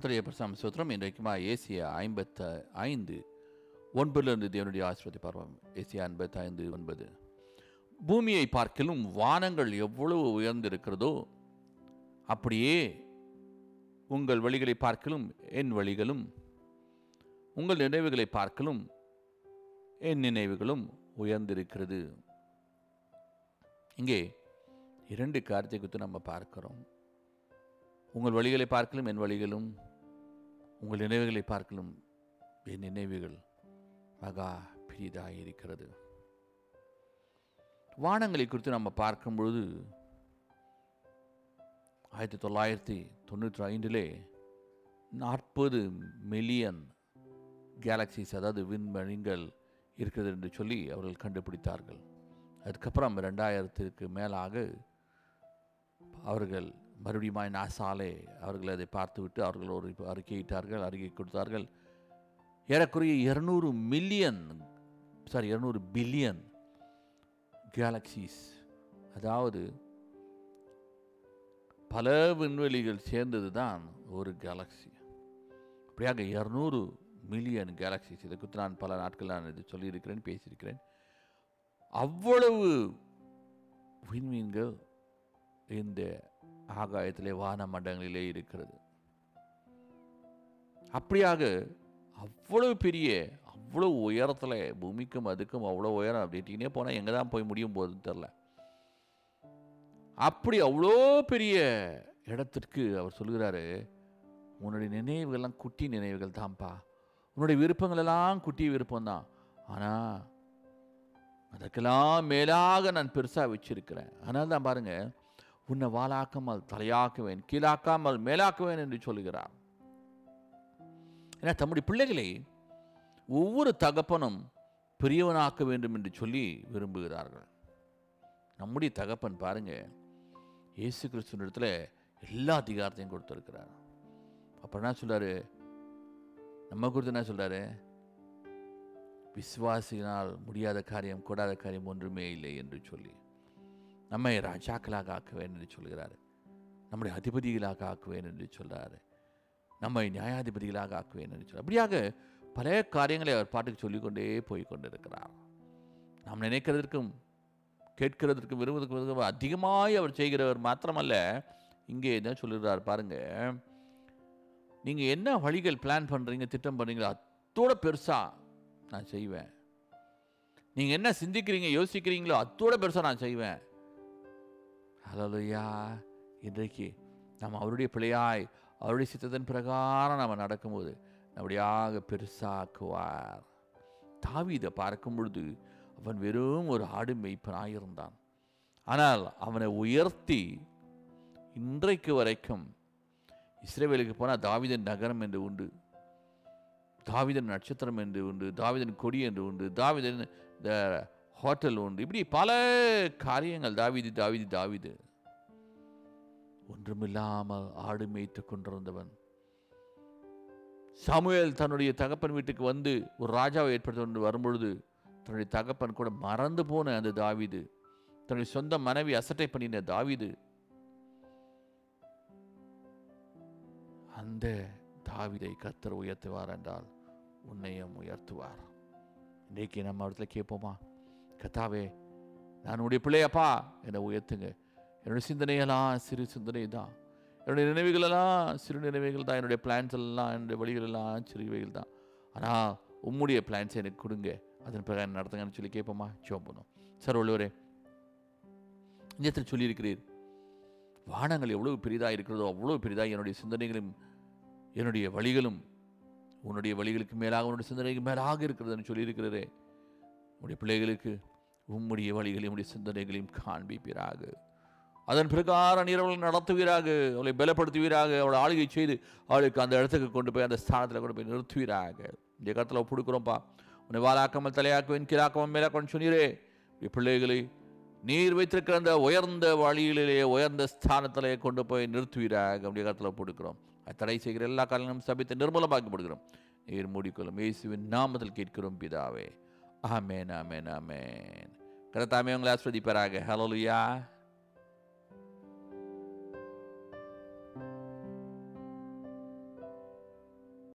கத்தடைய பிரசாம சூத்திரம் இன்றைக்குமா ஏசியா ஐம்பத்த ஐந்து. ஒன்பதுலேருந்து தேவனுடைய ஆசிரியத்தை பார்ப்போம் ஏசியா ஐம்பத்தி ஐந்து ஒன்பது. பூமியை பார்க்கிலும் வானங்கள் எவ்வளவு உயர்ந்திருக்கிறதோ அப்படியே உங்கள் வழிகளை பார்க்கலும் என் வழிகளும் உங்கள் நினைவுகளை பார்க்கலும் என் நினைவுகளும் உயர்ந்திருக்கிறது. இங்கே இரண்டு காரியத்தை குறித்து நம்ம பார்க்கிறோம். உங்கள் வழிகளை பார்க்கலும் என் வழிகளும் உங்கள் நினைவுகளை பார்க்கலும் என் நினைவுகள் மகா பெரிதாக இருக்கிறது வானங்களை குறித்து நம்ம பார்க்கும் பொழுது ஆயிரத்தி தொள்ளாயிரத்தி தொண்ணூற்றி ஐந்திலே நாற்பது மில்லியன் கேலக்சிஸ் அதாவது விண்மணிகள் இருக்கிறது என்று சொல்லி அவர்கள் கண்டுபிடித்தார்கள். அதுக்கப்புறம் ரெண்டாயிரத்திற்கு மேலாக அவர்கள் மறுபடியும் நாசாலே அவர்கள் அதை பார்த்துவிட்டு அவர்கள் ஒரு அறிக்கையிட்டார்கள் அறிக்கை கொடுத்தார்கள். ஏறக்குறைய இரநூறு மில்லியன் சாரி இரநூறு பில்லியன் கேலக்சிஸ் அதாவது பல விண்வெளிகள் சேர்ந்தது தான் ஒரு கேலக்சி அப்படியாக இரநூறு மில்லியன் கேலக்சிஸ் இதை குறித்து நான் பல நாட்கள் நான் இது சொல்லியிருக்கிறேன் பேசியிருக்கிறேன். அவ்வளவு விண்மீன்கள் இந்த ஆகாயத்திலே வான மண்டங்களிலே இருக்கிறது. அப்படியாக அவ்வளவு பெரிய அவ்வளோ உயரத்தில் பூமிக்கும் அதுக்கும் அவ்வளோ உயரம் அப்படின்ட்டினே போனால் எங்கே தான் போய் முடியும் போதுன்னு தெரில அப்படி அவ்வளோ பெரிய இடத்திற்கு அவர் சொல்கிறாரு உன்னுடைய நினைவுகள்லாம் குட்டி நினைவுகள் தான்ப்பா. உன்னுடைய விருப்பங்கள் எல்லாம் குட்டி விருப்பம் தான். ஆனால் அதற்கெல்லாம் மேலாக நான் பெருசாக வச்சிருக்கிறேன். அதனால தான் பாருங்கள் உன்னை வாளாக்காமல் தலையாக்குவேன் கீழாக்காமல் மேலாக்குவேன் என்று சொல்லுகிறார். ஏன்னா தம்முடைய பிள்ளைகளை ஒவ்வொரு தகப்பனும் பெரியவனாக்க வேண்டும் என்று சொல்லி விரும்புகிறார்கள். நம்முடைய தகப்பன் பாருங்க இயேசு கிறிஸ்துவ எல்லா அதிகாரத்தையும் கொடுத்துருக்கிறார். அப்புறம் என்ன சொல்கிறாரு நம்ம குறித்து என்ன சொல்கிறாரு விசுவாசினால் முடியாத காரியம் கூடாத காரியம் ஒன்றுமே இல்லை என்று சொல்லி. நம்மை ராஜாக்களாக ஆக்குவேன் என்று சொல்கிறார். நம்முடைய அதிபதிகளாக ஆக்குவேன் என்று சொல்கிறார் நம்மை நியாயாதிபதிகளாக ஆக்குவேன் என்று சொல்றார். அப்படியாக பல காரியங்களை அவர் பாட்டுக்கு சொல்லிக்கொண்டே போய் கொண்டிருக்கிறார் நாம் நினைக்கிறதற்கும் கேட்கிறதற்கும் விரும்புவதற்கும் அதிகமாய் அவர் செய்கிறவர் மாத்திரமல்ல இங்கே என்ன சொல்லுகிறார் பாருங்க. நீங்கள் என்ன வழிகள் பிளான் பண்ணுறீங்க திட்டம் பண்ணுறீங்களோ அத்தோட பெருசாக நான் செய்வேன். நீங்கள் என்ன சிந்திக்கிறீங்க யோசிக்கிறீங்களோ அத்தோட பெருசாக நான் செய்வேன். ஹலலுயா இன்றைக்கு நம்ம அவருடைய பிள்ளையாய் அவருடைய சித்தத்தின் பிரகாரம் நம்ம நடக்கும்போது அப்படியாக பெருசாக்குவார். தாவிதை பார்க்கும் பொழுது அவன் வெறும் ஒரு ஆடு மெய்ப்பனாயிருந்தான் ஆனால் அவனை உயர்த்தி இன்றைக்கு வரைக்கும் இஸ்ரேவேலுக்கு போனால் தாவிதன் நகரம் என்று உண்டு தாவிதன் நட்சத்திரம் என்று உண்டு தாவிதன் கொடி என்று உண்டு தாவிதன் இந்த ஹோட்டல் உண்டு இப்படி பல காரியங்கள். தாவிது தாவிது தாவிது. ஒன்றுமில்லாமல் ஆடு மேய்த்து கொண்டிருந்தவன். சாமுவேல் தன்னுடைய தகப்பன் வீட்டுக்கு வந்து ஒரு ராஜாவை ஏற்படுத்த கொண்டு வரும்பொழுது தன்னுடைய தகப்பன் கூட மறந்து போன அந்த தாவிது. தன்னுடைய சொந்த மனைவி அசட்டை பண்ணின தாவிது. அந்த தாவிதை கத்தர் உயர்த்துவார் என்றால் உன்னையும் உயர்த்துவார். இன்றைக்கு நம்ம இடத்துல கேட்போமா? கத்தாவே நான் உடைய பிள்ளையப்பா என்னை உயர்த்துங்க. என்னுடைய சிந்தனையெல்லாம் சிறு சிந்தனை தான் என்னுடைய நினைவுகளெல்லாம் சிறு நினைவுகள் தான் என்னுடைய பிளான்ஸ் எல்லாம் என்னுடைய வழிகள் எல்லாம் சிறுவைகள் தான் ஆனால் உம்முடைய பிளான்ஸ் எனக்கு கொடுங்க. அதன் பிரகாரம் நடத்துங்கன்னு சொல்லி கேட்போமா? ஜோம் பண்ணும் சார் உள்ளவரே இந்த சொல்லியிருக்கிறீர் வானங்கள் எவ்வளவு பெரிதாக இருக்கிறதோ அவ்வளோ பெரிதாக என்னுடைய சிந்தனைகளும் என்னுடைய வழிகளும் உன்னுடைய வழிகளுக்கு மேலாக உன்னுடைய சிந்தனைக்கு மேலாக இருக்கிறதுன்னு சொல்லியிருக்கிறதே உன்னுடைய பிள்ளைகளுக்கு உம்முடைய வழிகளையும் உடைய சிந்தனைகளையும் காண்பிப்பீராக. அதன் பிரகாரம் நீர் நடத்துவீராக அவளை பலப்படுத்துவீராக அவளை ஆளுகை செய்து அவளுக்கு அந்த இடத்துக்கு கொண்டு போய் அந்த ஸ்தானத்தில் கொண்டு போய் நிறுத்துவீராக. இந்த கருத்தில் கொடுக்குறோம்ப்பா உன்னை வாழாக்காமல் தலையாக்குவேன் கீழாக்கமும் மேலாக்கம்னு சொன்னீரே. பிள்ளைகளை நீர் வைத்திருக்கிற அந்த உயர்ந்த வழிகளிலே உயர்ந்த ஸ்தானத்திலே கொண்டு போய் நிறுத்துவீராக. அப்படி காலத்தில் போட்டுக்கிறோம் அது தடை செய்கிற எல்லா காலங்களும் சபித்து நிர்மூலமாக்கப்படுகிறோம் நீர் மூடிக்கொள்ளும் இயேசுவின் நாமத்தில் கேட்கிறோம் பிதாவே. ஆமேன் ஆமேன் ஆமேன். கரத்தாமே உங்களை ஆஸ்வதிப்பாராக ஹலோலுயா